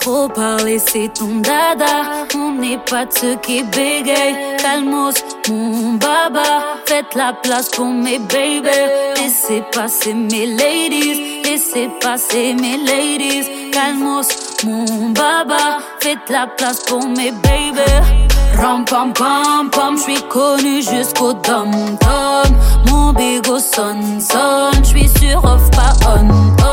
Trop parler, c'est ton dada. On n'est pas de ceux qui bégayent. Calmos, mon baba. Faites la place pour mes baby. Laissez passer mes ladies. Laissez passer mes ladies. Calmos, mon baba. Faites la place pour mes baby. Ram pam pam pam, j'suis connu jusqu'au dom dom. Mon bigo son son, j'suis sur off pas on.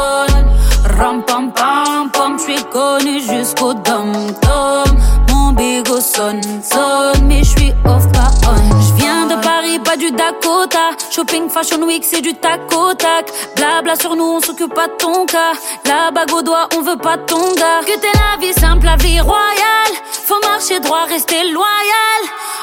Ram pam pam pam, j'suis connu jusqu'au dom dom. Mon bigo son son, mais j'suis off pas on. J'viens de Paris, pas du Dakota. Shopping Fashion Week, c'est du tac au tac. Blabla sur nous, on s'occupe pas de ton cas. La bague au doigt, on veut pas ton gars. Que t'es la vie simple, la vie royale. Faut marcher droit, rester loyal.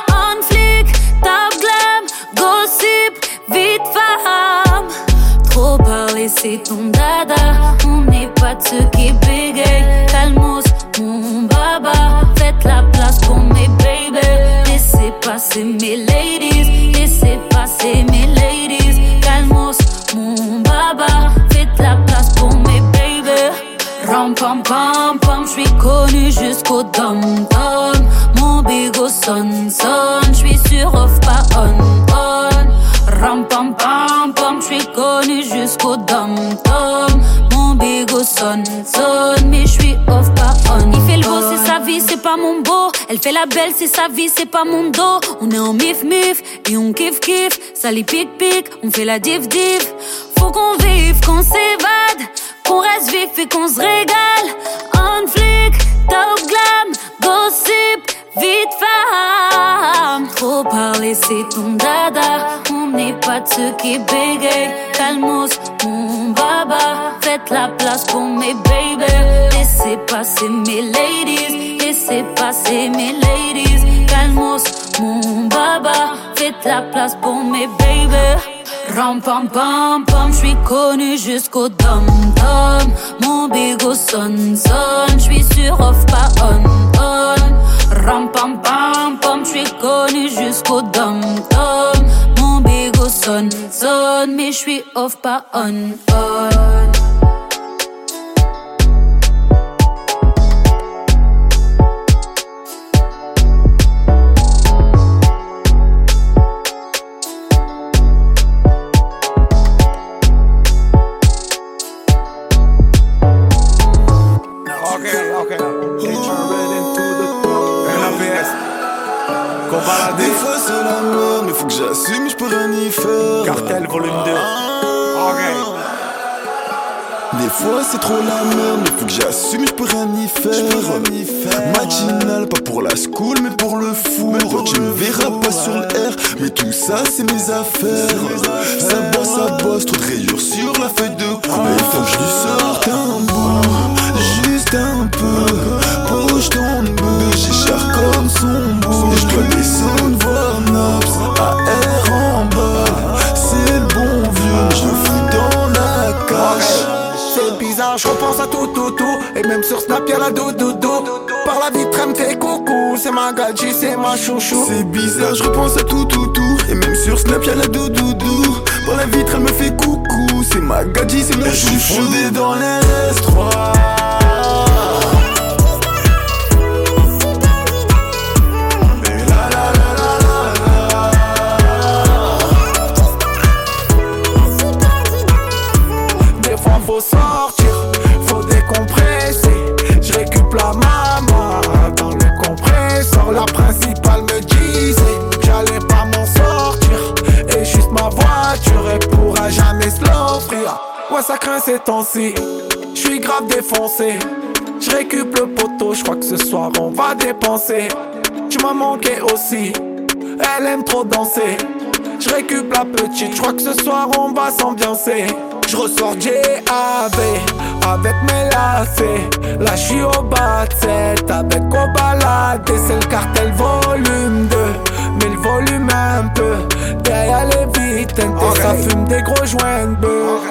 On flic, top glam, gossip, vite femme. Trop parler, c'est ton dada. On n'est pas de ceux qui bégayent. Calmos, mon baba. Faites la place pour mes baby. Laissez passer mes ladies. Laissez passer mes ladies. Calmos, mon baba. Faites la place pour mes baby. Ram pam pam pam, j'suis connu jusqu'au dom dom. Mon bigo son son, j'suis sur off pas on. Ram pam pam pam, j'suis connu jusqu'au dom dom. Mon bigo son son, mais j'suis off pas on. Il fait le beau, c'est sa vie, c'est pas mon beau. Elle fait la belle, c'est sa vie, c'est pas mon dos. On est en mif mif et on kiffe kiffe. Ça les pique pique, on fait la div div. Faut qu'on vive, qu'on s'évade. Qu'on reste vif et qu'on se régale. On flic, top glam, gossip, vite femme. Trop parler, c'est ton dada. On n'est pas de ceux qui bégayent. Calmos, mon baba. Faites la place pour mes baby. Laissez passer mes ladies. Laissez passer mes ladies. Calmos, mon baba. Faites la place pour mes baby. Ram pam pam pam, j'suis connu jusqu'au dom dom. Mon bigo son son, j'suis sur off pas on on. Ram pam pam pam, j'suis connu jusqu'au dom dom. Mon bigo son son, mais j'suis off pas on on. Cartel volume 2. Ok. Des fois c'est trop la merde, mais faut que j'assume, je peux rien y faire. Matinal, pas pour la school, mais pour le four. Tu me verras pas sur le R, mais tout ça c'est mes affaires. Ça bosse, ça bosse, trop de rayures sur la feuille de cour. Il faut que je lui sorte un tout, tout, tout. Et même sur Snap, y'a la doudou. Par la vitre, elle me fait coucou. C'est ma gadji, c'est ma chouchou. C'est bizarre, je repense à tout, tout, tout. Et même sur Snap, y'a la doudoudou. Par la vitre, elle me fait coucou. C'est ma gadji, c'est suis chouchou. fondé dans les S3. Ça craint ces temps-ci. Je suis grave défoncé. Je récup le poteau, je crois que ce soir on va dépenser. Tu m'as manqué aussi. Elle aime trop danser. Je récup la petite, je crois que ce soir on va s'ambiancer. Je ressors JAV avec mes lacets. Là je suis au bas de set avec au balade. Et c'est le cartel volume 2. Mais le volume un peu. Derrière les vitres, ça fume des gros joints de.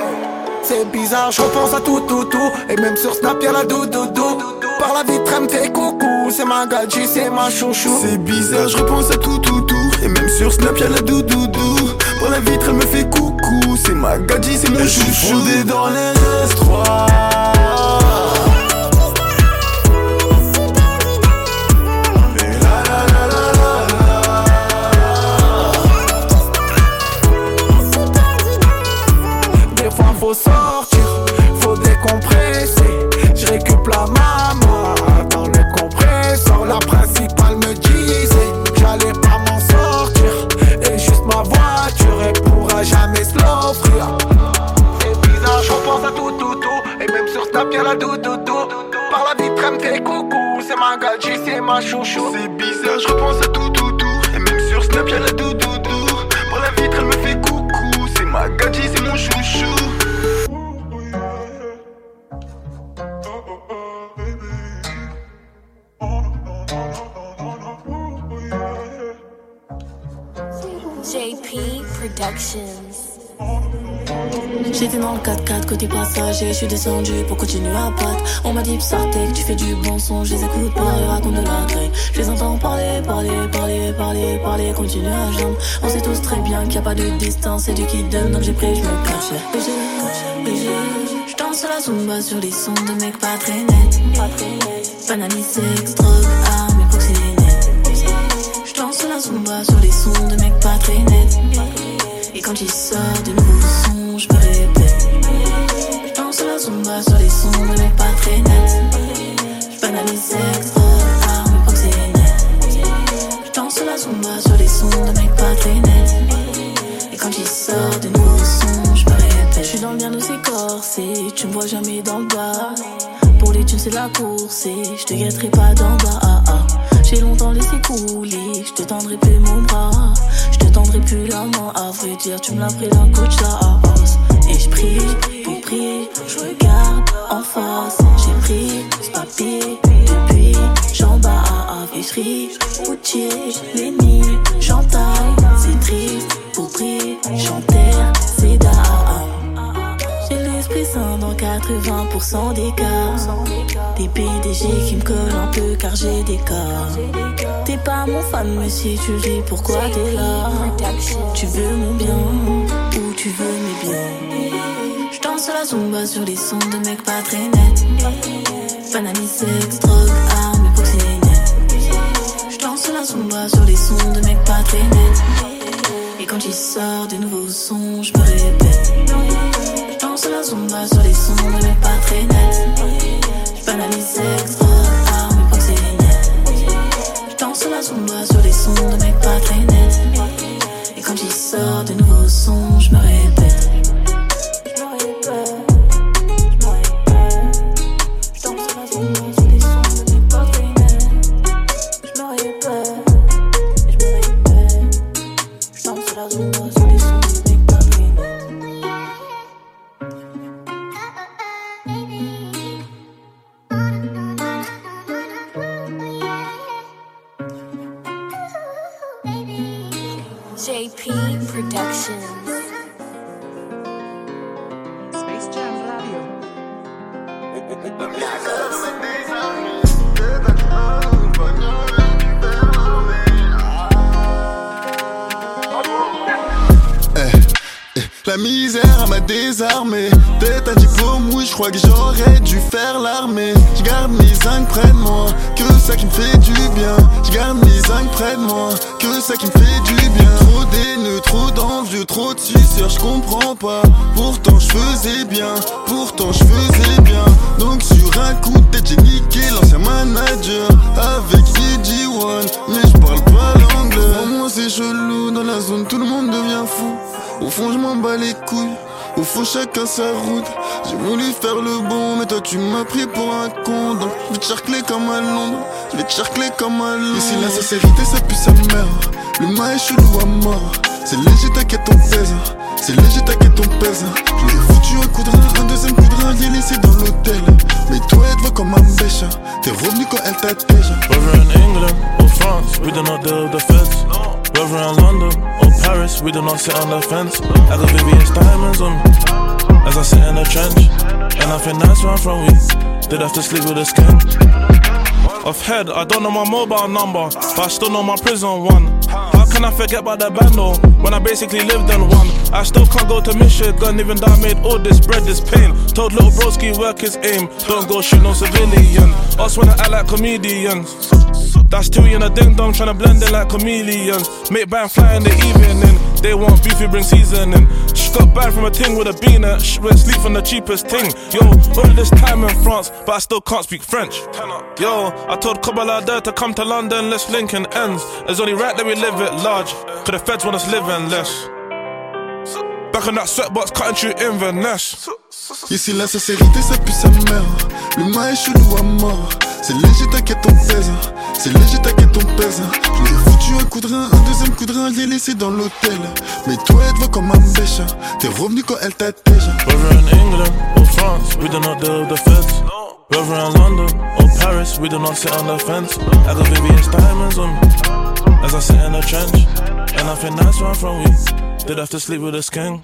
C'est bizarre, je repense à tout, tout, tout. Et même sur Snap, y'a la doudoudou. Par la vitre, elle me fait coucou. C'est ma gadji, c'est ma chouchou. C'est bizarre, je repense à tout, tout, tout. Et même sur Snap, y'a la doudoudou. Par la vitre, elle me fait coucou. C'est ma gadji, c'est mon chouchou. Fondé dans les S3. Descendu pour continuer à battre. On m'a dit que tu fais du bon son, je les écoute pas et raconte de la grille. Je les entends parler, parler, parler, parler, parler, continuer à jambe. On sait tous très bien qu'il n'y a pas de distance, c'est Dieu qui donne, donc j'ai pris, je me cache. Léger, léger, je danse la zumba sur des sons de mecs pas très nets. Banani, sexe, drogue, armes et. Je la zumba sur des sons de mecs pas très nets. Et quand il sort de nouveaux me vois jamais le bas. Pour les thunes, c'est la course et je te guetterai pas d'en bas. Ah, ah. J'ai longtemps laissé couler, je te tendrai plus mon bras. Je te tendrai plus la main, à vrai dire, tu me l'as pris d'un coach là. ah, ah. Et je prie pour prier, je regarde en face. J'ai pris ce papier depuis j'en bas à Avecherie, routier, les nids, j'entaille. 80% des cas. Des PDG qui me collent un peu car j'ai des cas. T'es pas mon fan, mais si tu dis, pourquoi t'es là? Tu veux mon bien ou tu veux mes biens? Je danse la zumba sur les sons de mecs pas très nets. Banani, sexe, drogue, armes et. Je danse la zumba sur les sons de mecs pas très nets. Quand il sort de nouveaux sons, je me répète. Je danse la zumba sur les sons de mecs pas très nets. Je banalise sexe, drogue, armes et proxénètes. Je danse la zumba sur les sons mecs pas très nets. Et quand il sort de nouveaux sons, je me répète. La misère m'a désarmé. Tête à diplôme, oui je crois que j'aurais dû faire l'armée. Je garde mes zinc près de moi Que ça qui me fait du bien. Je garde mes zinc près de moi Que ça qui me fait du bien. Trop d'haineux, trop d'envieux, trop de suceurs Je comprends pas. Pourtant je faisais bien Pourtant je faisais bien. Donc sur un coup de tête j'ai niqué l'ancien manager Avec Fiji One. Mais je parle pas l'anglais. Pour moi c'est chelou dans la zone Tout le monde devient fou Au fond je m'en bats les couilles. Au fond chacun sa route. J'ai voulu faire le bon mais toi tu m'as pris pour un con. Donc je vais te charcler comme à Londres Je vais te charcler comme à Londres Ici la sincérité ça pue sa mère. Le mal est chelou à mort. C'est léger t'inquiète on pèse. C'est léger t'inquiète on pèse. Je lui ai foutu un coup de rein Un deuxième coup de rein l'ai laissé dans l'hôtel. Mais toi elle te voit comme un bêche. T'es revenu quand elle t'attège. Whether in England or France, we do not deal with the feds. Whether in London or Paris, we do not sit on the fence. I got VVS diamonds on me as I sit in the trench. And I think that's where I'm from. We did have to sleep with the skin. Off head, I don't know my mobile number, but I still know my prison one. Can I forget about band though? When I basically lived in one. I still can't go to Michigan, even though I made all this bread, this pain. Told little broski work his aim. Don't go shoot no civilian. Us wanna act like comedians. That's two in a ding dong, tryna blend in like chameleons. Make band fly in the evening. They want beefy, bring seasoning. Got banned from a ting with a bean. She went sleep from the cheapest thing. Yo, all this time in France, but I still can't speak French. Yo, I told KobaLaD to come to London, let's link in ends. It's only right that we live it large, cause the feds want us living less. Back in that sweatbox, cutting through Inverness. Ici la sincérité ça pue sa mère Le est chelou à mort C'est léger t'inquiète ton pèse. C'est léger t'inquiète ton pèse. Je l'ai foutu un coup de rein, un deuxième coup de rein Je l'ai laissé dans l'hôtel. Mais toi elle te voit comme un bêche T'es revenu quand elle t'a déjà Whether in England or France We do not deal with the feds Whether in London or Paris We do not sit on the fence. I got Vivian's diamonds on me As I sit in the trench. And I feel nice where I'm from we Did have to sleep with a skeng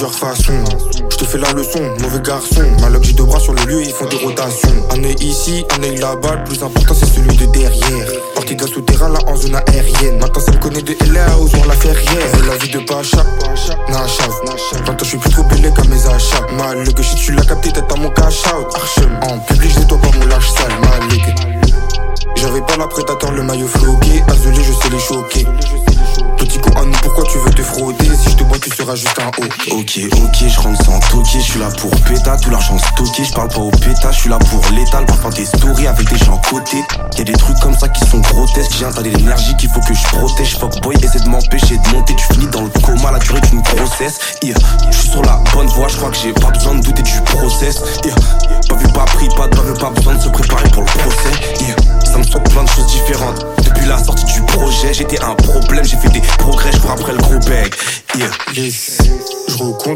Je te fais la leçon, mauvais garçon. Maloc, j'ai deux bras sur le lieu, ils font des rotations. Un œil ici, un œil là-bas, le plus important c'est celui de derrière. Parti d'un souterrain là en zone aérienne. Maintenant, ça me connaît de LA aux la ferrière. La vie de Pacha, Nachave. Je parle pas au péta, je suis là pour l'étal, parfois des stories avec des gens côté. Y'a des trucs comme ça qui sont grotesques, j'ai un l'énergie qu'il faut que je protège. Fuck boy, essaie de m'empêcher de monter, tu finis dans le coma, la durée d'une grossesse. Yeah, je suis sur la bonne voie, je crois que j'ai pas besoin de douter du process. Yeah, pas vu, pas pris, pas de pas besoin de se préparer pour le procès. Yeah, ça me saute plein de choses différentes. Depuis la sortie du projet, j'étais un problème, j'ai fait des progrès, je après le gros bec. Yeah.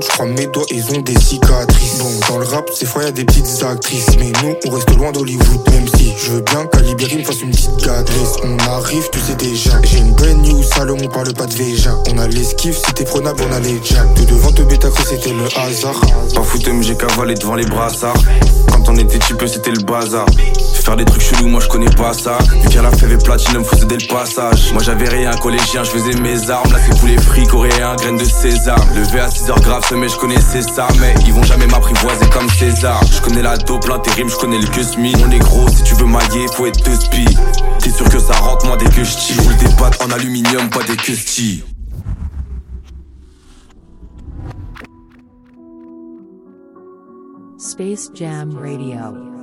Je crois mes doigts, ils ont des cicatrices. Bon, dans le rap, ces fois y a des petites actrices. Mais nous, on reste loin d'Hollywood. Même si je veux bien qu'Alibéry me fasse une petite gadresse. On arrive, tu sais déjà. J'ai une bonne news, Salomon parle pas de Véja. On a l'esquive, t'es prenable, on a les jacks. De devant te bêta c'était le hasard. Pas foutu, mais j'ai cavalé devant les brassards. Quand on était type, c'était le bazar. Faire des trucs chelous, moi je connais pas ça. Vu qu'à la fève platine, me faisait dès le passage. Moi j'avais rien, collégien, je faisais mes armes. Là c'est tous les frics coréens, graines de César. Levé à 6 heures grave, mais je connaissais ça. Mais ils vont jamais m'apprivoiser comme César. Je connais la dope, l'intérim, je connais le me On est gros, si tu veux mailler, faut être deux spi. T'es sûr que ça rentre moi dès que je Roule des pattes en aluminium, pas des que Space Jam Radio.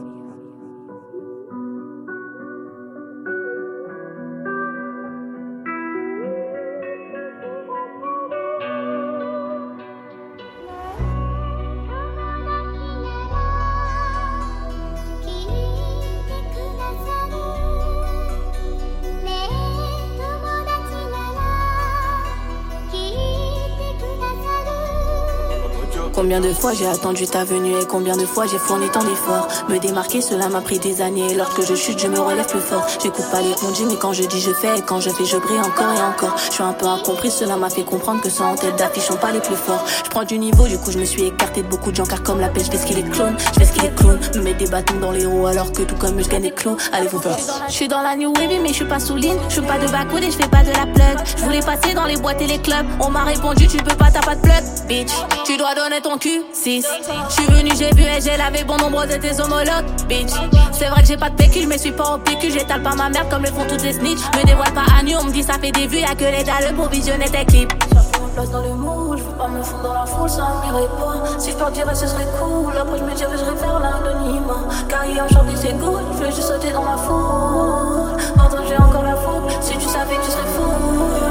Combien de fois j'ai attendu ta venue et combien de fois j'ai fourni tant d'efforts. Me démarquer, cela m'a pris des années. Et lorsque je chute, je me relève plus fort. J'écoute pas les conduits, mais quand je dis, je fais. Et quand je fais, je brille encore et encore. Je suis un peu incompris, cela m'a fait comprendre que sans en tête d'affiche, sont pas les plus forts. Je prends du niveau, du coup, je me suis écarté de beaucoup de gens, car comme la pêche, je fais ce qu'il est clone. Je fais ce qu'il est clone. Me mettre des bâtons dans les roues, alors que tout comme je gagne des clous. Allez, vous faire. Je suis dans la new wave, mais je suis pas sous ligne. Je suis pas de backwood et je fais pas de la plug. Je voulais passer dans les boîtes et les clubs. On m'a répondu, tu peux pas, t'as pas de plug. Bitch, tu dois donner ton cul. 6 je suis venu, j'ai vu et j'ai lavé bon nombre de tes homologues, bitch. C'est vrai que j'ai pas de pécule, mais suis pas au PQ. J'étale pas ma merde comme le font toutes les snitch. Me dévoile pas à nu, on me dit ça fait des vues, y'a que les dalles pour visionner tes clips. place dans le moule, je pas me fondre dans la foule, ça m'irait pas. Si je partirais, ce serait cool. Après, je me dirigerais vers l'anonymat. Car il a chanté ses goûts, je veux juste sauter dans la foule. Maintenant, j'ai encore la faute. Si tu savais, tu serais fou.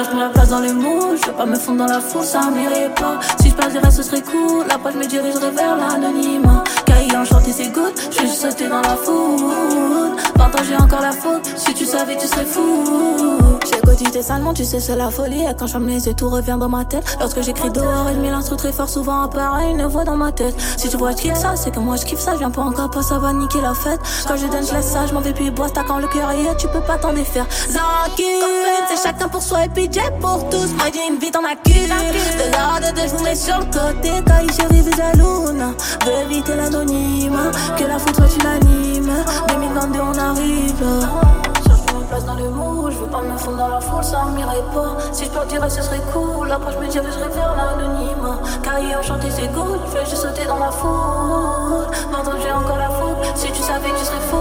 Cherche ma place dans les mots, je veux pas me fondre dans la foule, ça m'irait pas. Si je partirais, ce serait cool. Après, je me dirigerais vers l'anonymat. Cahier enchanté, c'est good. Je suis sauté dans la foule. Partager encore la faute. Si tu savais, tu serais fou. J'ai cotité salement, tu sais, c'est la folie. Et quand je les yeux, tout revient dans ma tête. Lorsque j'écris dehors, et je mets l'instru très fort, souvent apparaît une voix dans ma tête. Si tu vois, je kiffe ça, c'est que moi je kiffe ça. Je viens pas encore pas, ça va niquer la fête. Quand je donne, je laisse ça, je m'en vais plus bois, quand le cœur est, tu peux pas t'en défaire. Zakir, c'est chacun pour soi et puis Jet pour tous. Moi j'ai une vie dans ma cul. De de deux, je sur le côté. Il chérie. Veux éviter l'anonyme. Que la foule soit unanime. 2022, on arrive place dans je veux pas me fondre dans la foule, ça m'irait pas. Si je partirais, ce serait cool. Après, je me dirigerais vers l'anonyme. Car il a chanté ses goûts, je vais juste sauter dans la foule. Maintenant, j'ai encore la foule. Si tu savais, tu serais fou.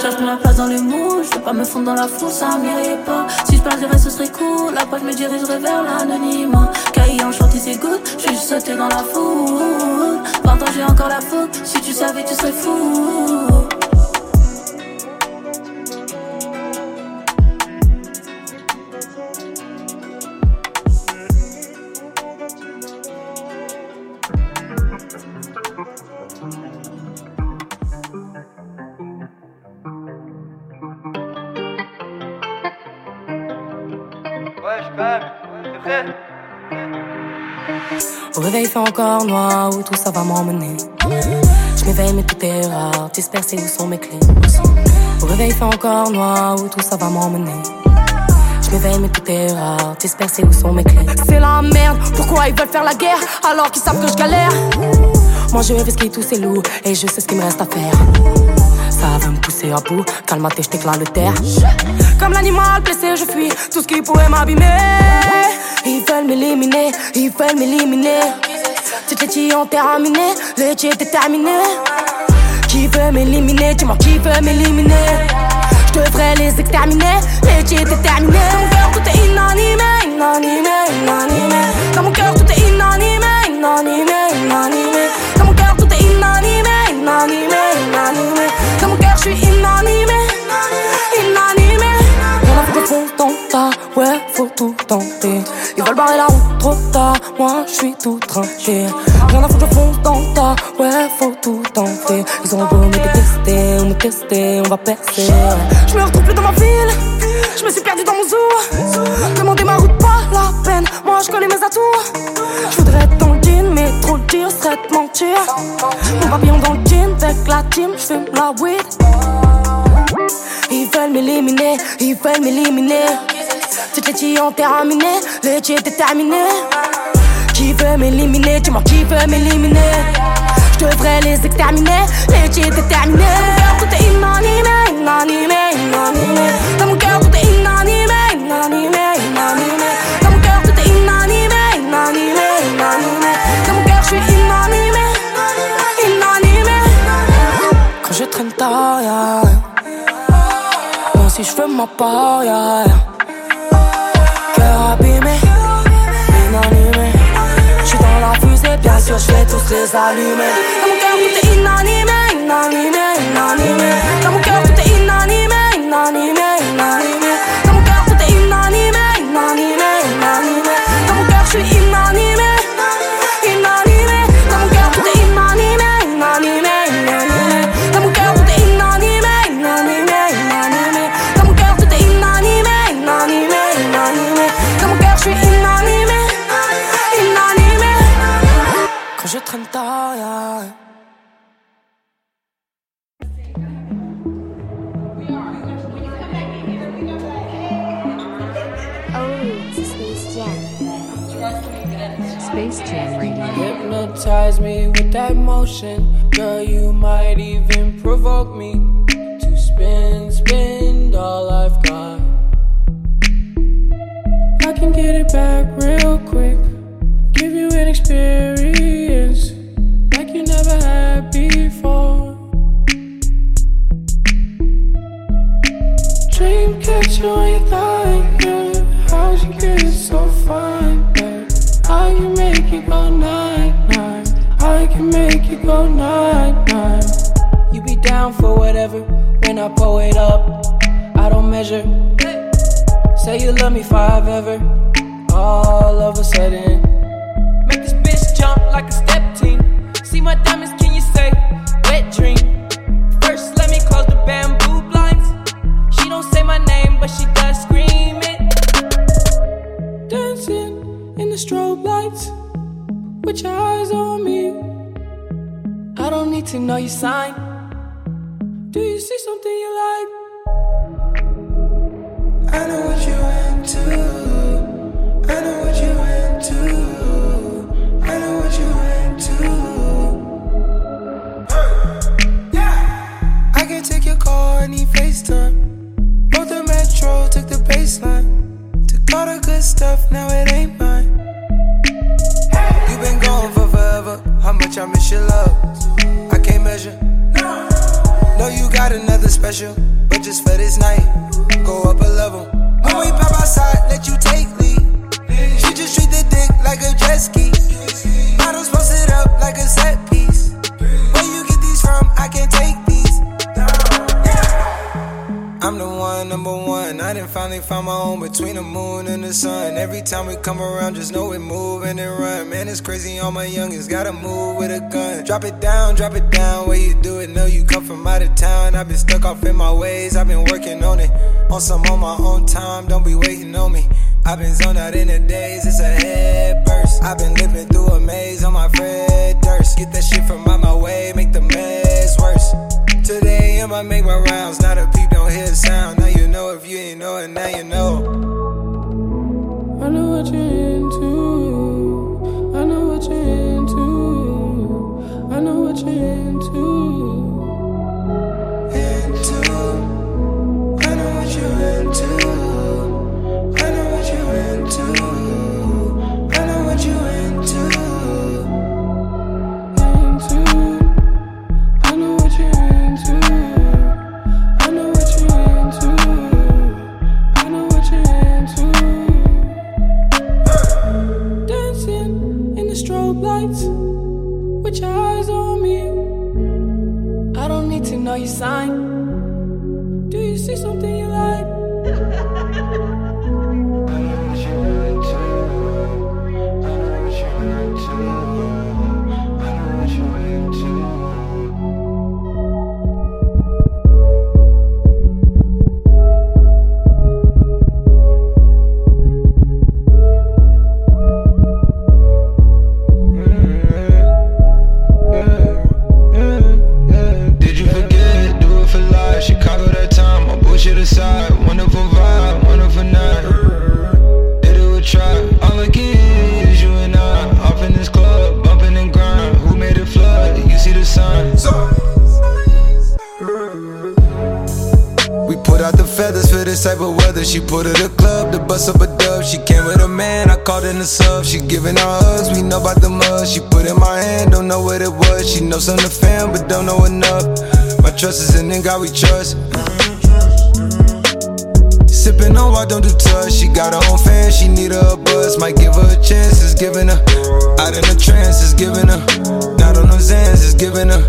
Cherche ma place dans le mou, je veux pas me fondre dans la foule, ça m'irait pas. Si je partirais, ce serait cool. Après, je me dirigerais vers l'anonyme. Car il a chanté ses goûts, je vais juste sauter dans la foule. Maintenant, j'ai encore la foule. Si tu savais, tu serais fou. Encore noir, où tout ça va m'emmener. Je m'éveille mais tout est rare, dispersé où sont mes clés? Au réveil fait encore noir, où tout ça va m'emmener. Je m'éveille mais tout est rare, dispersé où sont mes clés? C'est la merde, pourquoi ils veulent faire la guerre alors qu'ils savent que je galère? Moi je vais qui tous ces loups et je sais ce qu'il me reste à faire. Ça va me pousser à bout, calme-toi, je t'éclate le terre. Comme l'animal blessé, je fuis tout ce qui pourrait m'abîmer. Ils veulent m'éliminer, ils veulent m'éliminer. Les ont terminé, le est déterminé. Qui veut m'éliminer, dis-moi qui veut m'éliminer. Je devrais les exterminer, les est déterminé. Ton cœur tout est inanimé, inanimé, inanimé. Dans mon cœur, tout est inanimé, inanimé, inanimé. Dans mon cœur, tout est inanimé, inanimé, inanimé. Dans mon cœur, je suis inanimé, inanimé. Y'en a font ton tas, ouais, faut tout tenter. Ils veulent barrer la route trop tard, moi je suis tout tranquille. Rien à foutre, je fonce dans ouais, faut tout tenter. Ils ont beau me détester, on me tester, on va percer. Je me retrouve plus dans ma ville, je me suis perdu dans mon zoo. Demander ma route, pas la peine, moi je connais mes atouts. Je voudrais être dans le jean, mais trop dire serait te mentir. Mon papillon dans le jean, avec la team, je la weed. Ils veulent m'éliminer, ils veulent m'éliminer. Toutes les filles ont terminé, les est déterminé. Qui veut m'éliminer, dis-moi qui veut m'éliminer. Je devrais les exterminer, les est déterminé. Dans mon cœur, tout est inanimé, inanimé, inanimé. Dans mon cœur, tout est inanimé, inanimé, inanimé. Dans mon cœur, tout est inanimé, inanimé, inanimé. Dans mon cœur, je suis inanimé, inanimé. Quand je traîne tard, rien. Moi si je fais ma part, rien. Cœur abîmé, inanimé. J'suis dans la fusée, bien sûr, j'vais tous les allumer. Dans mon cœur, tout est inanimé, inanimé, inanimé. Dans mon cœur, tout est inanimé, inanimé. That motion. Girl, you might even provoke me to spin, spin all I've got. I can get it back real quick. Give you an experience like you never had before. Dream catcher on your thigh, yeah. How'd you get so fine, make it go night, night. You be down for whatever when I pull it up. I don't measure. Say you love me if I've ever. All of a sudden, make this bitch jump like a step team. See my diamonds, can you say wet dream? First, let me close the bamboo blinds. She don't say my name, but she does scream it. Dancing in the strobe lights with your eyes on me. I don't need to know your sign. Do you see something you like? I know what you into. I know what you into. I know what you into. Yeah I can take your call, I need FaceTime. Both the metro, took the baseline. Took all the good stuff, now it ain't much I miss your love. I can't measure. Know you got another special, but just for this night, go up a level. When we pop outside, let you take lead. She just treat the dick like a jet ski. Models posted up like a set piece. Where you get these from? I can't take. I'm the one, number one. I done finally found my home between the moon and the sun. Every time we come around, just know we move and run. Man, it's crazy. All my youngins gotta move with a gun. Drop it down, drop it down. Where you do it? Know you come from out of town. I've been stuck off in my ways. I've been working on it. On some on my own time. Don't be waiting on me. I've been zoned out in the days. It's a head burst. I've been living through a maze on my Fred Durst. Get that shit from out my way. Make the mess worse. Today AM I make my rounds. Not a the sound. Now you know if you ain't know it. Now you know. I know what you're know sign. Do you see something Bullshit. Wonderful vibe, wonderful night. Did it with try. All I get is you and I. Off in this club, bumping and grind. Who made it flood? You see the sign. We put out the feathers for this type of weather. She put her the club to bust up a dub. She came with a man, I called in the sub. She giving her hugs, we know about the mud. She put in my hand, don't know what it was. She knows of the fam, but don't know enough. My trust is in God we trust. Sipping on don't do touch. She got her own fan, she need a buzz. Might give her a chance, it's giving her. Out in a trance, it's giving her. Not on those ends, it's giving her.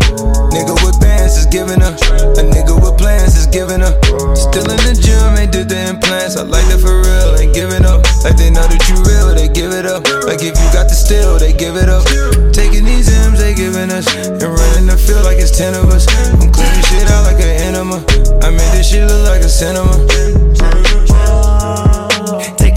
Nigga with bands, it's giving her. A nigga with plans, it's giving her. Still in the gym, ain't did the implants. I like that for real, ain't giving up. Like they know that you real, they give it up. Like if you got the steal, they give it up. Taking these M's, they giving us. And running the field like it's 10 of us. I'm cleaning shit out like an enema. I made this shit look like a cinema.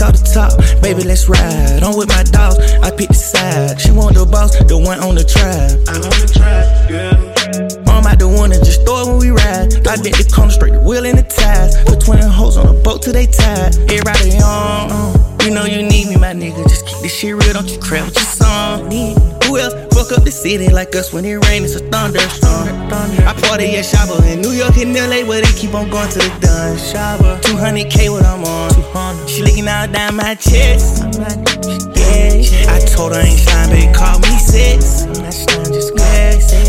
Out the top, baby, let's ride. I'm with my dogs, I pick the side. She want the boss, the one on the trap. I'm on the trap, yeah. I'm out the one and just throw it when we ride. I bet the corner straight, the wheel in the ties. Put twin hoes on a boat till they tied. Everybody on, uh, you know you need me, my nigga. Just keep this shit real, don't you crap with your song. Need who else fuck up the city like us when it rains? It's a thunderstorm. I party at Shaba in New York and LA where they keep on going to the done. Shaba, 200k what I'm on. She licking out down my chest. Yeah, I told her I ain't shine, baby, call me six.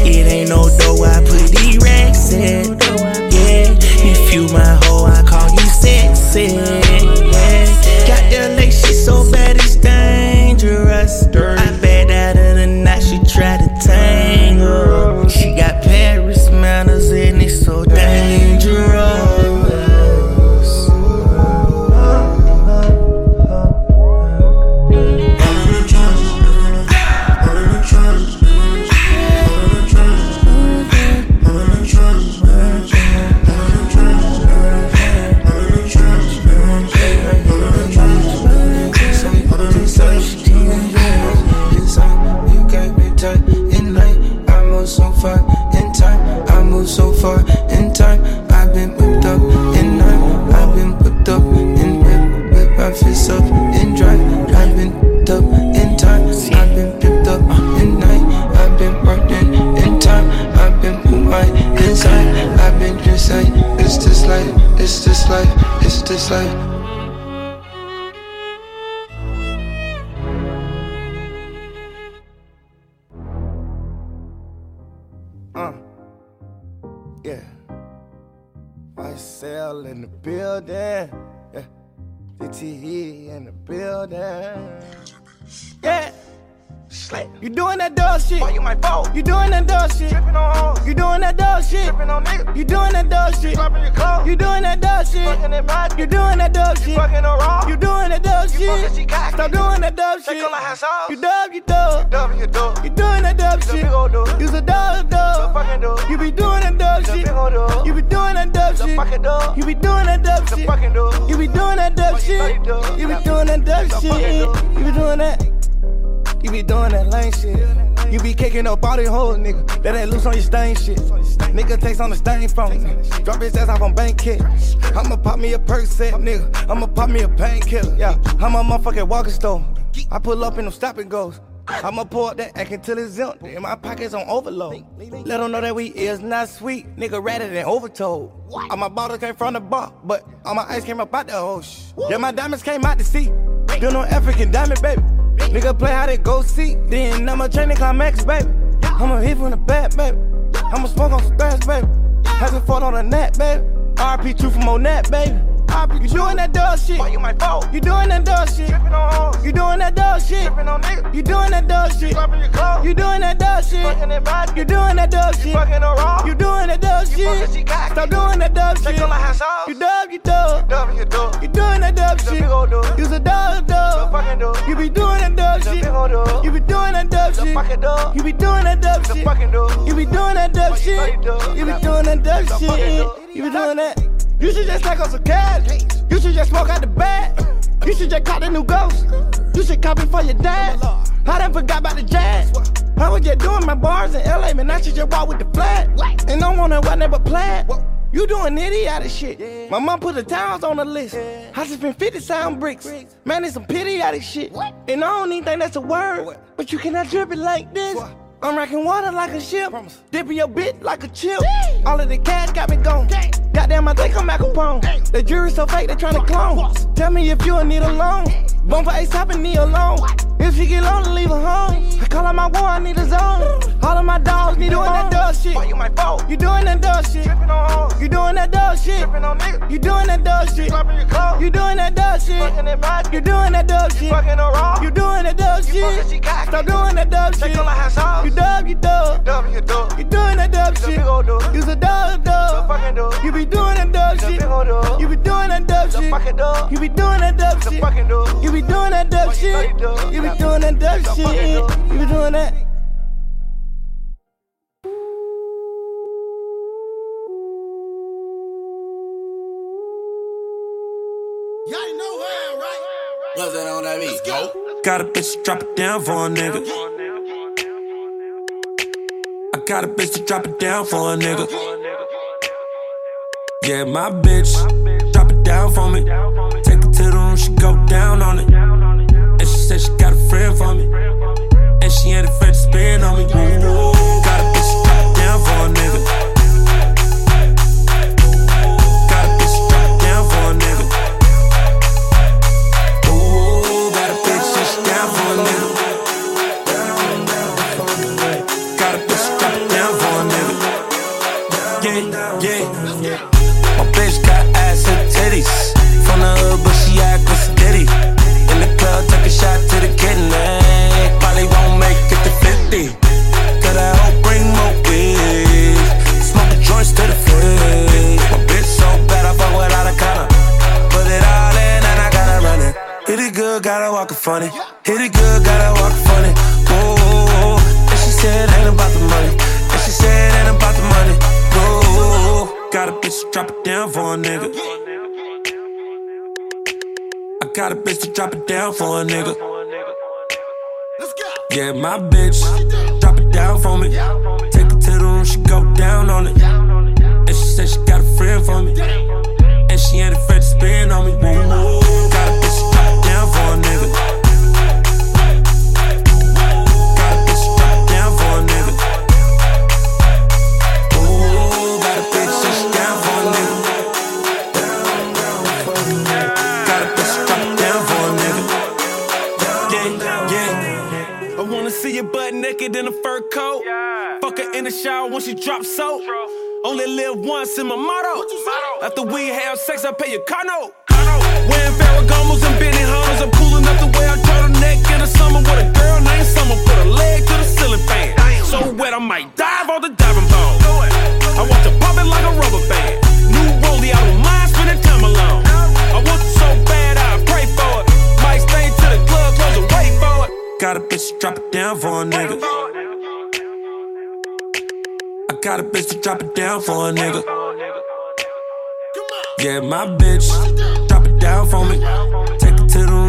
It ain't no dough, I put these racks in. Shit. You be doing that dub shit. You be doing that dub shit. You be doing that dub shit. You be doing that. You be doing that lame shit. You be kicking up all these hoes, nigga. That ain't loose on your stain shit. Nigga takes on the stain from me. Drop his ass off on bank kit. I'ma pop me a perk set, nigga. I'ma pop me a painkiller. Yeah, I'm a motherfucking walking stone. I pull up in them stop and goes. I'ma pour up that act until it's empty. And my pockets on overload. Let them know that we is not sweet. Nigga ratted than overtold. All my bottles came from the bar, but all my ice came up out the hole. Yeah, my diamonds came out the sea. You no African diamond, baby. Nigga play how they go see. Then I'ma train the climax, baby. I'ma hit from the back, baby. I'ma smoke on some grass, baby. Hasn't fought on the net, baby. RP2 from on net, baby. You doing that dog shit. Why you my fault? You doing that dog shit. Tripping on hoes. You doing that dog shit. Tripping on niggas. You doing that dog shit. Dropping your clothes. You doing that dog shit. Fucking that body. You doing that dog shit. fucking her raw. You doing that dog shit. cocky. Stop doing that dog shit. hot sauce. You dub, you dub. Dub, you dub. You doing that dub shit. dub. You's a dog, dog. fucking dub. You be doing that dub shit. dub. You be doing that dub shit. fucking dub. You be doing that dub shit. fucking dub. You be doing that dub you shit. you dub? You be doing that dub You's a fucking shit. You be doing that. You should just take on some cash. You should just smoke out the bag. You should just caught the new ghost. You should copy for your dad. I done forgot about the jazz. I was just doing my bars in LA, man. I should just walk with the flag. And don't wanna wear never plaid. You doing idiotic shit. My mom put the towns on the list. I just spent 50 sound bricks. Man, it's some pity out of shit. And I don't even think that's a word. But you cannot drip it like this. I'm rocking water like a ship. Dipping your bit like a chip. All of the cash got me gone. Goddamn, I think I'm Al Capone. The jury's so fake, they tryna clone. Tell me if you need a loan. Bump for Ace Top and need a loan. If she get lonely, leave her home. I call out my war, I need a zone. All of my dogs need doing that dog shit. Why you my fault? You doing that dog shit. Tripping on hoes. You doing that dog shit. Tripping on niggas. You doing that dog shit. Dropping your clothes. You doing that dog shit. fucking that body. You doing that dog shit. fucking her raw. You doing that dog You shit. cocky. Stop doing that dog Take shit. on like sauce. You dub, you dub. Dub, you dub. You doing that dub You's a shit. big old dub. You's a dub, dub. fucking dub. You be doing that dub You's a shit. big old dub. You be doing that dub You's a shit. fucking dub. You be doing that dub a shit. fucking dub. You be doing that dub shit. you dub? You be doing that dumb You's a fucking shit. dub. You be doing that. What's that on that beat? Go. Got a bitch to drop it down for a nigga. I got a bitch to drop it down for a nigga. Yeah, my bitch, drop it down for me. Take it to the room, she go down on it. Said she got a friend for me. And she ain't afraid to spend on me. Ooh, got a bitch it down for a nigga. Funny. Hit it good, gotta walk funny. Whoa, and she said ain't about the money. And she said ain't about the money. Whoa, got a bitch to drop it down for a nigga. I got a bitch to drop it down for a nigga. Yeah, my bitch, drop it down for me. Take it to the room, she go down on it. And she said she got a friend for me. And she ain't afraid to spin on me. Got naked in a fur coat. Fuck her in the shower when she drops soap. Only live once in my motto. After we have sex, I pay your car note. Wearing Ferragamos and Benny Hunters. I'm cool enough to wear a turtleneck in the summer with a girl named Summer. Put a leg to the ceiling fan. So wet, I might dive on the diving board. I want to pop it like a rubber band. New rollie, I don't mind Got a bitch to drop it down for a nigga. I got a bitch to drop it down for a nigga. Yeah, my bitch, drop it down for me. Take it to the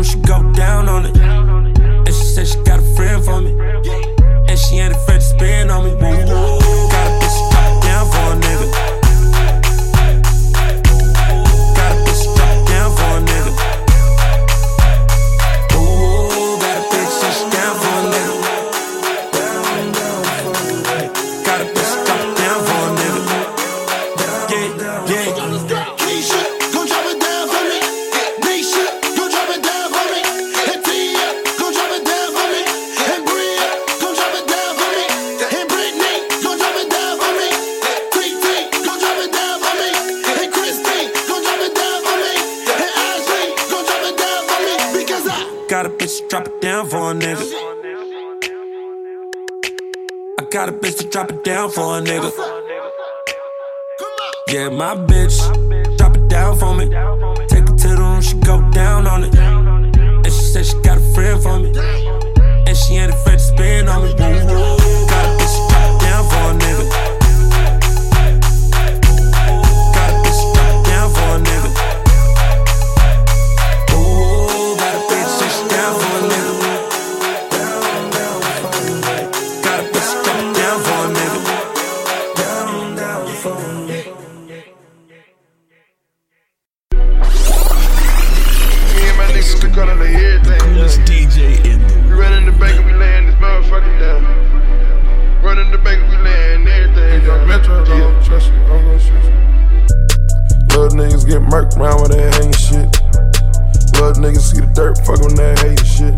dirt, fuck on that hating shit.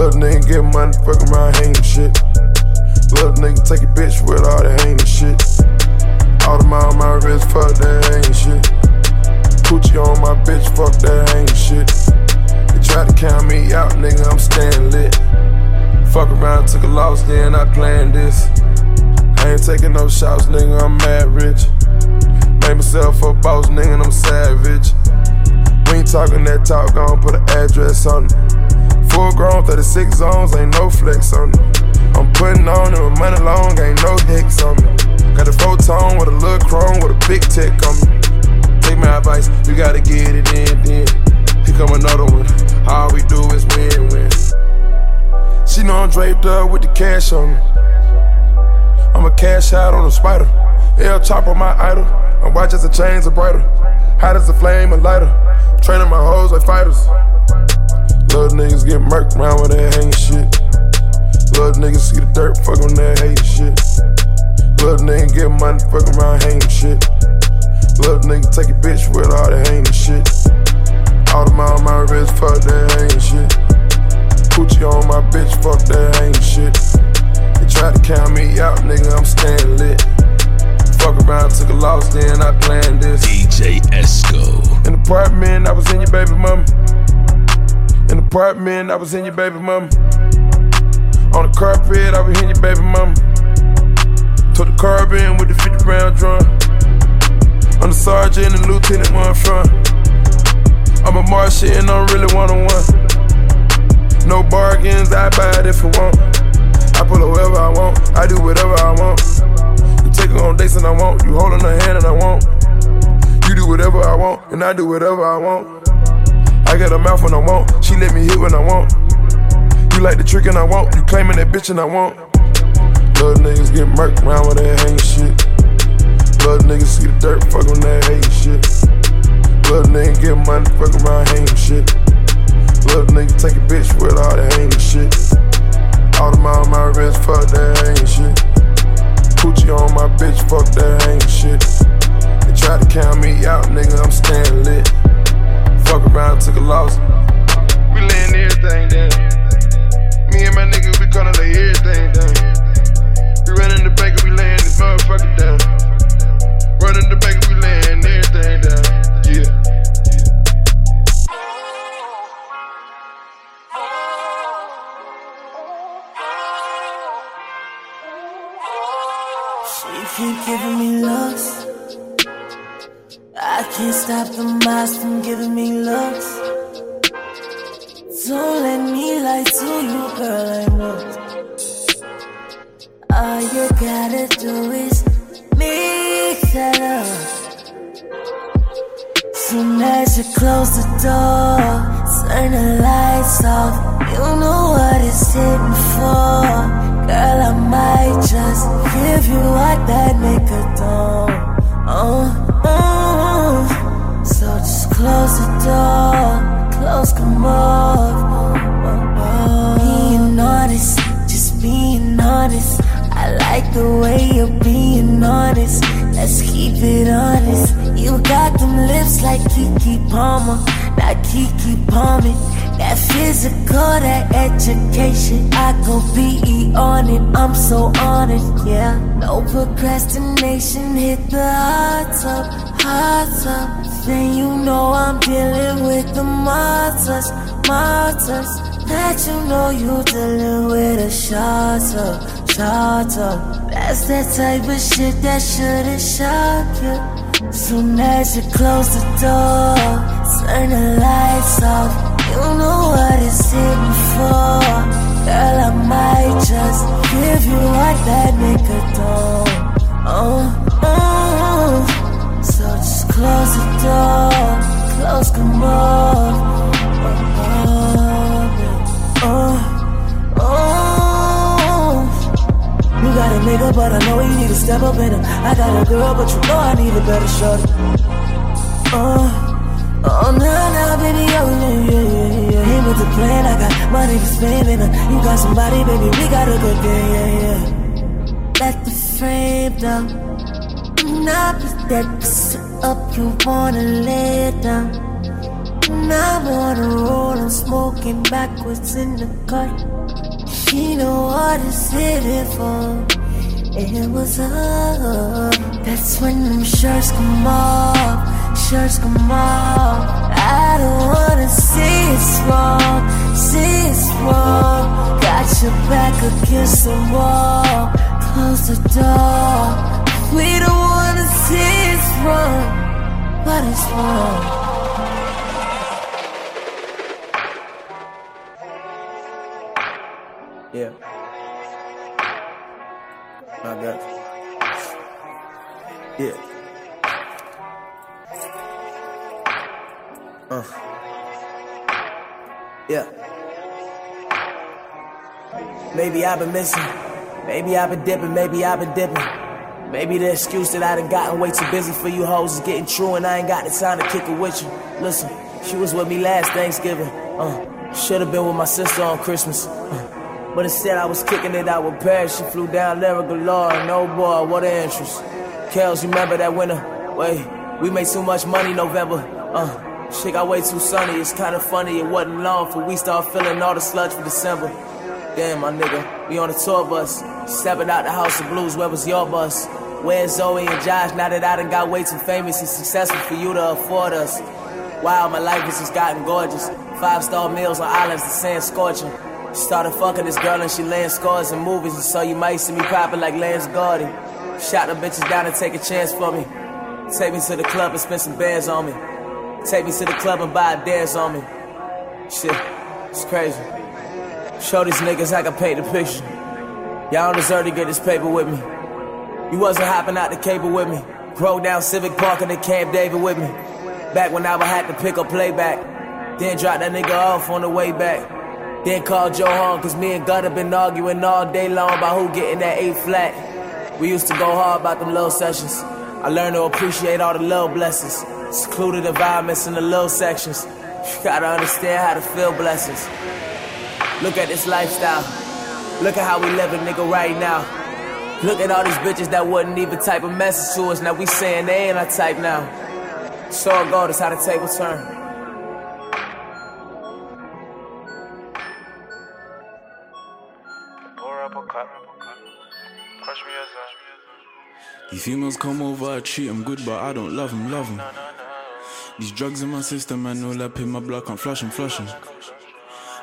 Little nigga get money, fuck around hating shit. Little nigga take a bitch with all that hating shit. All the mile on my wrist, fuck that hating shit. Coochie on my bitch, fuck that hating shit. They try to count me out, nigga, I'm staying lit. Fuck around, took a loss, then I planned this. I ain't taking no shots, nigga, I'm mad rich. Made myself a boss, nigga, I'm savage. We ain't talking that talk, gon' put an address on it. Full grown, 36 zones, ain't no flex on it. I'm putting on it with money long, ain't no hicks on me. Got a photon with a little chrome with a big tech on me. Take my advice, you gotta get it in, then. Here come another one. All we do is win, win. She know I'm draped up with the cash on me. I'm a cash out on a spider. L chop on my idol. My watch as the chains are brighter. Hot as a flame, a lighter. Training my hoes like fighters. Little niggas get murked around with that hanging shit. Little niggas see the dirt, fuck on that hating shit. Little nigga get money, fuck around hanging shit. Little nigga take a bitch with all that hanging shit. All the my wrist, fuck that hanging shit. Coochie on my bitch, fuck that hanging shit. They try to count me out, nigga, I'm staying lit. Fuck around, took a loss, then I planned this. DJ Esco. In the apartment, I was in your baby mama. In the apartment, I was in your baby mama. On the carpet, I was in your baby mama. Took the carbon with the 50 round drum. I'm the sergeant and lieutenant where I'm from. I'm a marshal and I'm really one on one. No bargains, I buy it if I want. I pull whoever I want, I do whatever I want. You take her on dates and I want, you holding her hand and I want. You do whatever I want, and I do whatever I want. I got a mouth when I want, she let me hit when I want. You like the trick and I want, you claiming that bitch and I want. Little niggas get murked around with that hanging shit. Little niggas see the dirt, fuck on that hating shit. Little nigga get money, fuck around hanging shit. Little nigga take a bitch with all that hanging shit. All the mile my wrist, fuck that hanging shit. Coochie on my bitch, fuck that hanging shit. They try to count me out, nigga, I'm staying lit. Fuck around, took a loss. We laying everything down. Me and my niggas, we it like everything down. We run in the bank and we laying this motherfucker down. Run in the bank and we laying everything down. Keep giving me looks. I can't stop the eyes from giving me looks. Don't let me lie to you, girl. I know. All you gotta do is mix that up. Soon as you close the door, turn the lights off. You know what it's hitting for. Girl, I might just give you what that nigga Palmer, not Keke Palmer. That physical, that education, I go be on it. I'm so on it, yeah. No procrastination, hit the hot top, hot top. Then you know I'm dealing with the martyrs, martyrs. That you know you dealing with a shot up, shot up. That's that type of shit that shouldn't shock you. Soon as you close the door, turn the lights off. You know what it's hitting for. Girl, I might just give you what that nigga do. Oh, oh. So just close the door, close come off. Oh, oh, oh. Got a nigga, but I know you need to step up in him. I got a girl, but you know I need a better shot. Oh, oh, nah, nah, baby, oh, yeah, yeah, yeah, yeah. Hit with the plan, I got money to spend, and uh, you got somebody, baby, we got a good day, yeah, yeah. Let the frame down. Now put that up, you wanna lay it down. And I wanna roll, I'm smoking backwards in the car. She know what it's hitting for. It was up. That's when them shirts come off, shirts come off. I don't wanna see it's wrong, see it's wrong. Got your back against the wall. Close the door. We don't wanna see it's wrong, but it's wrong. Yeah. I got. Yeah. Uh. Yeah. Maybe I've been missing. Maybe I've been dipping. Maybe I've been dipping. Maybe the excuse that I done gotten way too busy for you hoes is getting true and I ain't got the time to kick it with you. Listen, she was with me last Thanksgiving. Uh, should have been with my sister on Christmas. Uh, but instead I was kicking it out with Paris. She flew down Lyric Galore oh boy, what an interest. Kels, you remember that winter? Wait, we made too much money November. Uh, shit got way too sunny. It's kinda funny. It wasn't long for we start feeling all the sludge for December. Damn, my nigga, we on a tour bus. Stepping out the house of blues, where was your bus? Where's Zoe and Josh now that I done got way too famous and successful for you to afford us? Wow, my life has just gotten gorgeous. Five star meals on islands, the sand scorching. Started fucking this girl and she laying scores in movies, and so you might see me popping like Lance Gardy. Shot the bitches down and take a chance for me. Take me to the club and spend some bands on me. Take me to the club and buy a dance on me. Shit, it's crazy. Show these niggas I can paint the picture. Y'all don't deserve to get this paper with me. You wasn't hopping out the cable with me. Broke down Civic Park and the Camp David with me. Back when I would have to pick up playback. Then drop that nigga off on the way back. Then call Joe home cause me and Gunna been arguing all day long about who getting that eight flat. We used to go hard about them little sessions. I learned to appreciate all the little blessings. Secluded environments in the little sections. You gotta understand how to feel blessings. Look at this lifestyle. Look at how we living, nigga, right now. Look at all these bitches that wouldn't even type a message to us. Now we saying they ain't our type now. So it that's how the table turn. These females come over, I treat them good, but I don't love them, love them. These drugs in my system, I know that pin my blood, I'm flushing, flushing.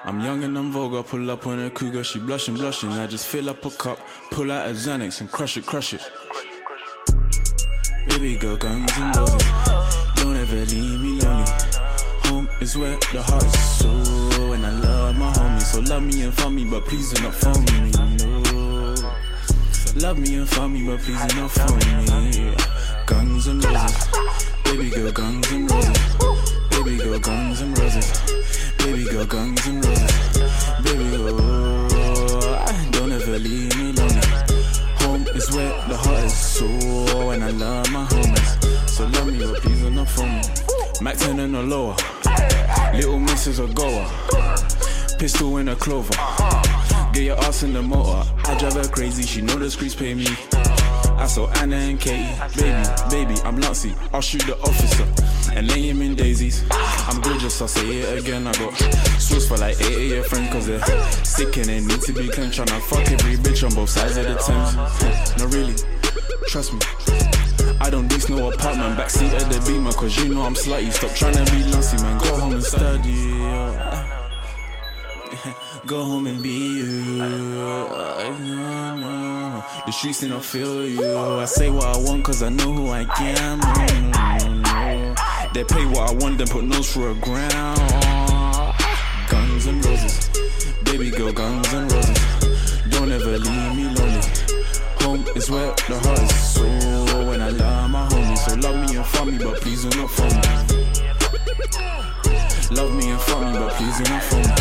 I'm young and I'm vulgar, pull up on a cougar, she blushing, blushing. I just fill up a cup, pull out a Xanax and crush it, crush it. Baby girl, guns and roses, don't ever leave me lonely. Home is where the heart is so, and I love my homies, so love me and find me, but please do not phone me. Love me and find me, but please not phone me. Guns and roses, baby girl, guns and roses, baby girl, guns and roses. Baby girl, guns and roses. Baby girl, don't ever leave me lonely. Home is where the heart is so, and I love my homies. So love me, but please not phone me. Mac 10 and a lower. Little misses a goer. Pistol in a clover. Get your ass in the motor. I drive her crazy, she know the streets pay me. I saw Anna and Katie. Baby, baby, I'm Nazi. I'll shoot the officer and lay him in daisies. I'm gorgeous, I'll say it again. I got sauce for like eight of your friends, cause they're sick and they need to be clean. Tryna fuck every bitch on both sides of the Thames. No, really, trust me. I don't lease no apartment, backseat of the beamer, cause you know I'm slutty. Stop trying to be lussy, man. Go home and study. Go home and be you. Uh, I know, The streets need to feel you. I say what I want cause I know who I am. They pay what I want, then put nose for a ground. Guns and roses. Baby girl, guns and roses. Don't ever leave me lonely. Home is where the heart is. So when I love my homies, so love me and fuck me, but please do not phone me. Love me and fuck me, but please do not phone me.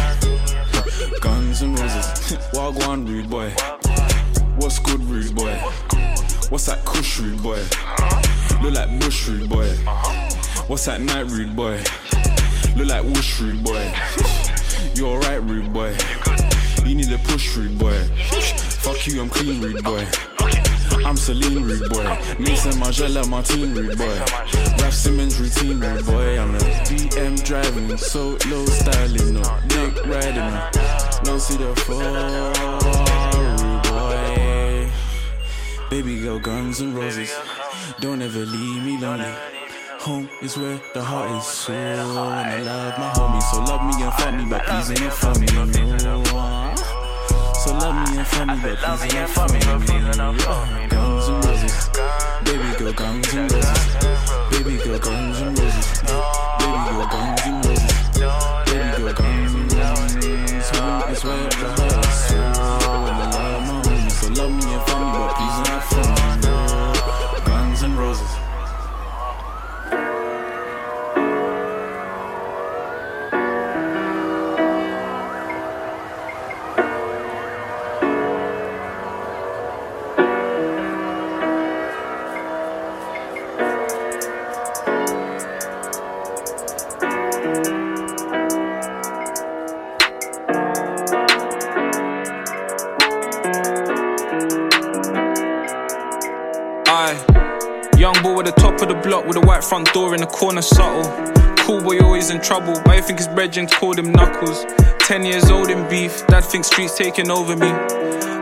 Guns and roses. One, rude boy. What's good, rude boy? What's that kush, rude boy? Look like bush, rude boy. What's that night, rude boy? Look like whoosh, rude boy. You alright, rude boy? You need a push, rude boy. Fuck you, I'm clean, rude boy. I'm Celine, rude boy. Maison Margiela, Martin, rude boy. Raf Simons, routine, rude boy. I'm a BM driving, so low styling, no dick riding, no. Don't see the fall, rude boy. Baby girl, guns and roses. Don't ever leave me lonely. Home is where the heart is so And I love my homies So love me and fuck me But please ain't for me no. So love me and fuck me But please ain't for me Baby girl guns and roses Baby girl guns and roses Baby girl guns and roses Baby girl guns and roses is where the heart is so And I love my homies So love me and fuck me But please ain't for me white front door in the corner, subtle. Cool boy always in trouble. Why you think his brethren called him Knuckles? Ten years old in beef, dad thinks streets taking over me.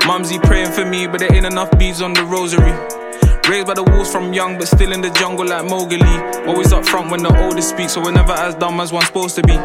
Mumsy praying for me, but there ain't enough beads on the rosary. Raised by the wolves from young, but still in the jungle like Mowgli. Always up front when the oldest speaks, so we're never as dumb as one's supposed to be.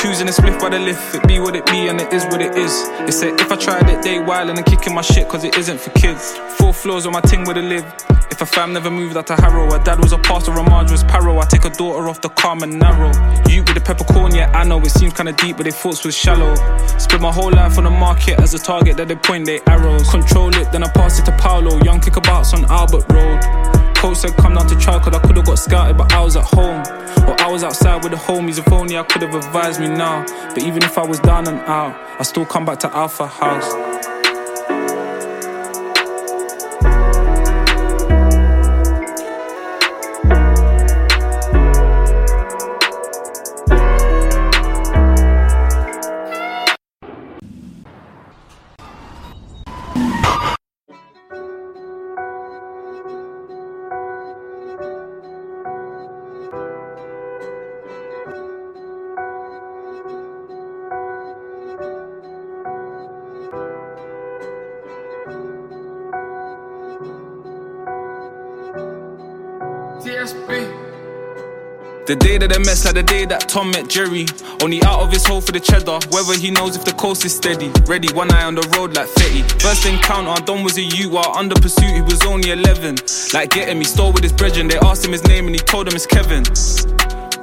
Choosing a spliff by the lift, it be what it be and it is what it is. They said if I tried it, they wildin' and kicking my shit cause it isn't for kids. Four floors on my ting would've lived. If a fam never moved out to Harrow, her dad was a pastor, a Marge was Paro. I take a daughter off the calm and narrow. You with the peppercorn, yeah, I know it seems kinda deep, but they thoughts was shallow. Spent my whole life on the market as a target that they point their arrows. Control it, then I pass it to Paolo. Young kickabouts on Albert Road. Coach said come down to trial cause I could've got scouted but I was at home Or I was outside with the homies if only I could've advised me now But even if I was down and out I still come back to Alpha House The day that they met, like the day that Tom met Jerry. Only out of his hole for the cheddar. Whether he knows if the coast is steady. Ready, one eye on the road like Fetty. First encounter, Don was a you while under pursuit, he was only 11. Like getting me, stole with his brethren. They asked him his name and he told them it's Kevin.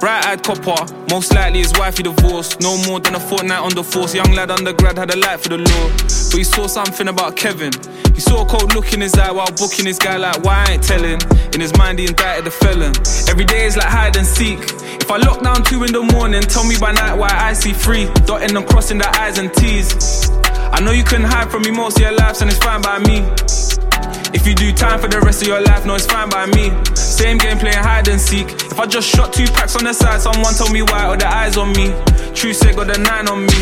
Bright eyed copper, most likely his wife he divorced. No more than a fortnight on the force. Young lad undergrad had a light for the law. But he saw something about Kevin. He saw a cold look in his eye while booking his guy, like, why I ain't telling? In his mind, he indicted the felon. Every day is like hide and seek. If I lock down two in the morning, tell me by night why I see three. Dotting and crossing the I's and T's. I know you couldn't hide from me most of your lives, and it's fine by me. If you do time for the rest of your life, no, it's fine by me. Same game playing hide and seek. If I just shot two packs on the side, someone told me why, or the eyes on me. True set got the nine on me.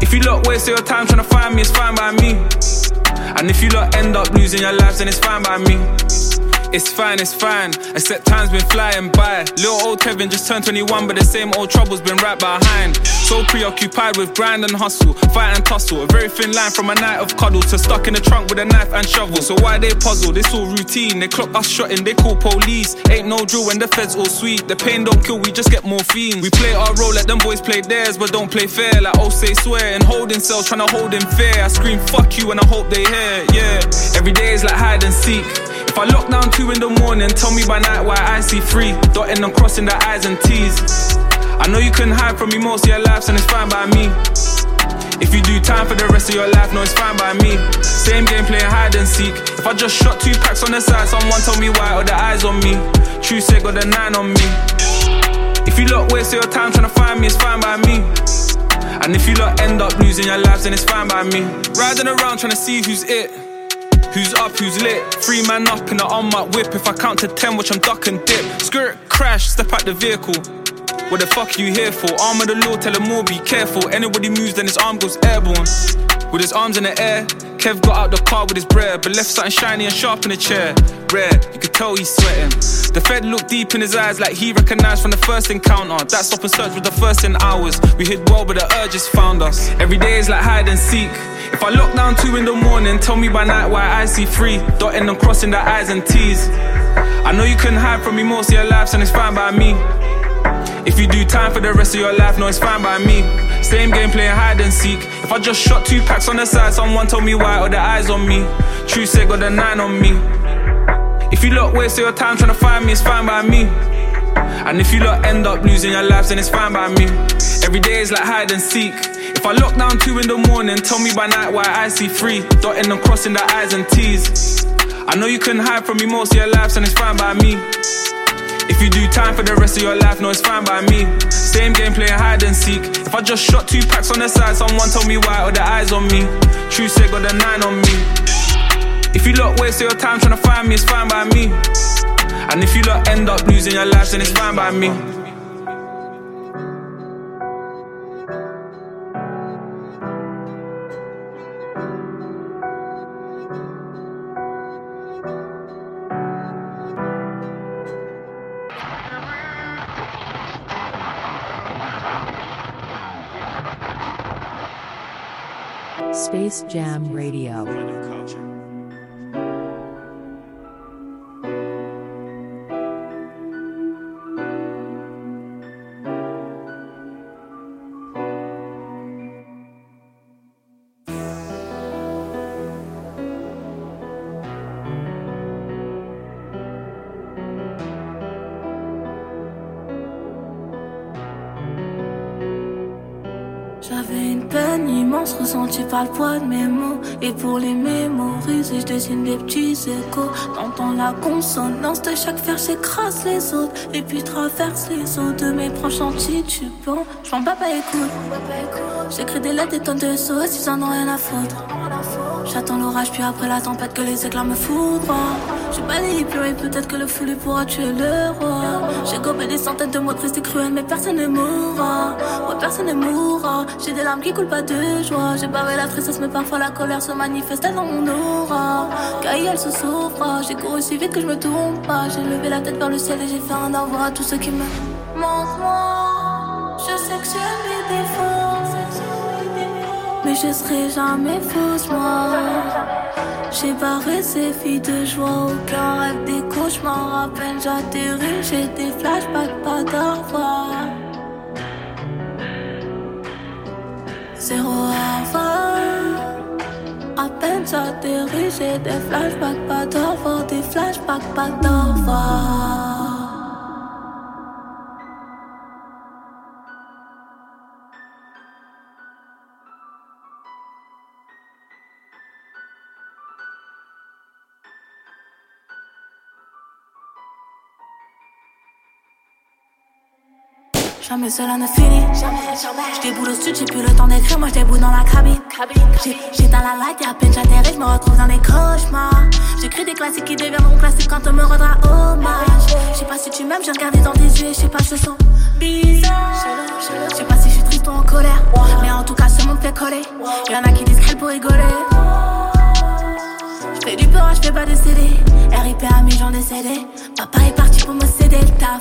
If you lot waste your time trying to find me, it's fine by me. And if you lot end up losing your lives, then it's fine by me. It's fine, it's fine. Except time's been flying by. Little old Kevin just turned 21, but the same old trouble's been right behind. So preoccupied with grind and hustle, fight and tussle. A very thin line from a night of cuddle to stuck in the trunk with a knife and shovel. So why they puzzle? It's all routine. They clock us shotting, they call police. Ain't no drill when the feds all sweet. The pain don't kill, we just get morphine. We play our role, let them boys play theirs, but don't play fair. Like oh say swear and holding cells, trying to hold in fear. I scream fuck you and I hope they hear. Yeah, every day is like hide and seek. If I lock down two in the morning, tell me by night why I see three. Dotting and crossing the I's and T's. I know you couldn't hide from me most of your lives, and it's fine by me. If you do time for the rest of your life, no, it's fine by me. Same game playing hide and seek. If I just shot two packs on the side, someone tell me why, or the eyes on me. True say got the nine on me. If you lot waste your time trying to find me, it's fine by me. And if you lot end up losing your lives, then it's fine by me. Riding around trying to see who's it. Who's up, who's lit? Three man up in the on my whip. If I count to ten, watch I'm duck and dip. Skirt, crash, step out the vehicle. What the fuck you here for? Arm of the law, tell them more, be careful. Anybody moves, then his arm goes airborne. With his arms in the air, Kev got out the car with his bread, but left something shiny and sharp in the chair. Red, you could tell he's sweating. The Fed looked deep in his eyes like he recognized from the first encounter. That stop and search was the first in hours. We hid well, but the urges found us. Every day is like hide and seek. If I lock down two in the morning, tell me by night why I see three. Dotting and crossing the I's and T's. I know you couldn't hide from me most of your lives, and it's fine by me. If you do time for the rest of your life, no, it's fine by me. Same game playing hide and seek. If I just shot two packs on the side, someone told me why, or the eyes on me. True say got the nine on me. If you lot waste your time trying to find me, it's fine by me. And if you lot end up losing your lives, then it's fine by me. Every day is like hide and seek. If I lock down two in the morning, tell me by night why I see three. Dotting and crossing the I's and T's. I know you couldn't hide from me most of your lives, and it's fine by me. If you do time for the rest of your life, no, it's fine by me. Same game playing hide and seek. If I just shot two packs on the side, someone told me why, or the eyes on me. True say got the nine on me. If you lot waste your time trying to find me, it's fine by me. And if you lot end up losing your lives, then it's fine by me. Space Jam Radio. Le poids de mes mots. Et pour les mémoriser, je dessine des petits échos. T'entends la consonance de chaque fer, j'écrase les autres. Et puis traverse les eaux de mes proches antitubants. J'm'en bats pas écoute. J'écris des lettres, des tonnes de sauces, ils en ont rien à foutre. J'attends l'orage, puis après la tempête, que les éclats me foudroient. J'ai pas les pleurer, peut-être que le fou lui pourra tuer le roi. J'ai gobé des centaines de mots tristes et cruels, mais personne ne mourra. Ouais, personne ne mourra. J'ai des larmes qui coulent pas de joie. J'ai barré la tristesse, mais parfois la colère se manifeste dans mon aura. Elle se souffre. J'ai couru si vite que je me tourne pas. J'ai levé la tête vers le ciel et j'ai fait un au à tous ceux qui me manquent moi. Je sais que j'ai mes défauts. Je serai jamais fausse, moi. J'ai barré ces filles de joie, aucun rêve des cauchemars. À peine j'atterris, j'ai des flashbacks, pas d'envoi. Zéro avant. À peine j'atterris, j'ai des flashbacks, pas d'envoi. Des flashbacks, pas d'envoi. Jamais cela ne finit. Je déboule au sud, j'ai plus le temps d'écrire, moi je dans la cabine. Dans la light et à peine j'atterris, je me retrouve dans les cauchemars. J'écris des classiques qui deviendront classiques quand on me rendra hommage. Je sais pas si tu m'aimes, j'ai regardé dans tes yeux, je sais pas, je sens bizarre. Je sais pas si je suis triste ou en colère, mais en tout cas ce monde fait coller. Y'en a qui disent qu'elle pour rigoler. Fais du peur, je fais pas de CD. RIP mes j'en décédé. Papa est parti pour me céder le taf.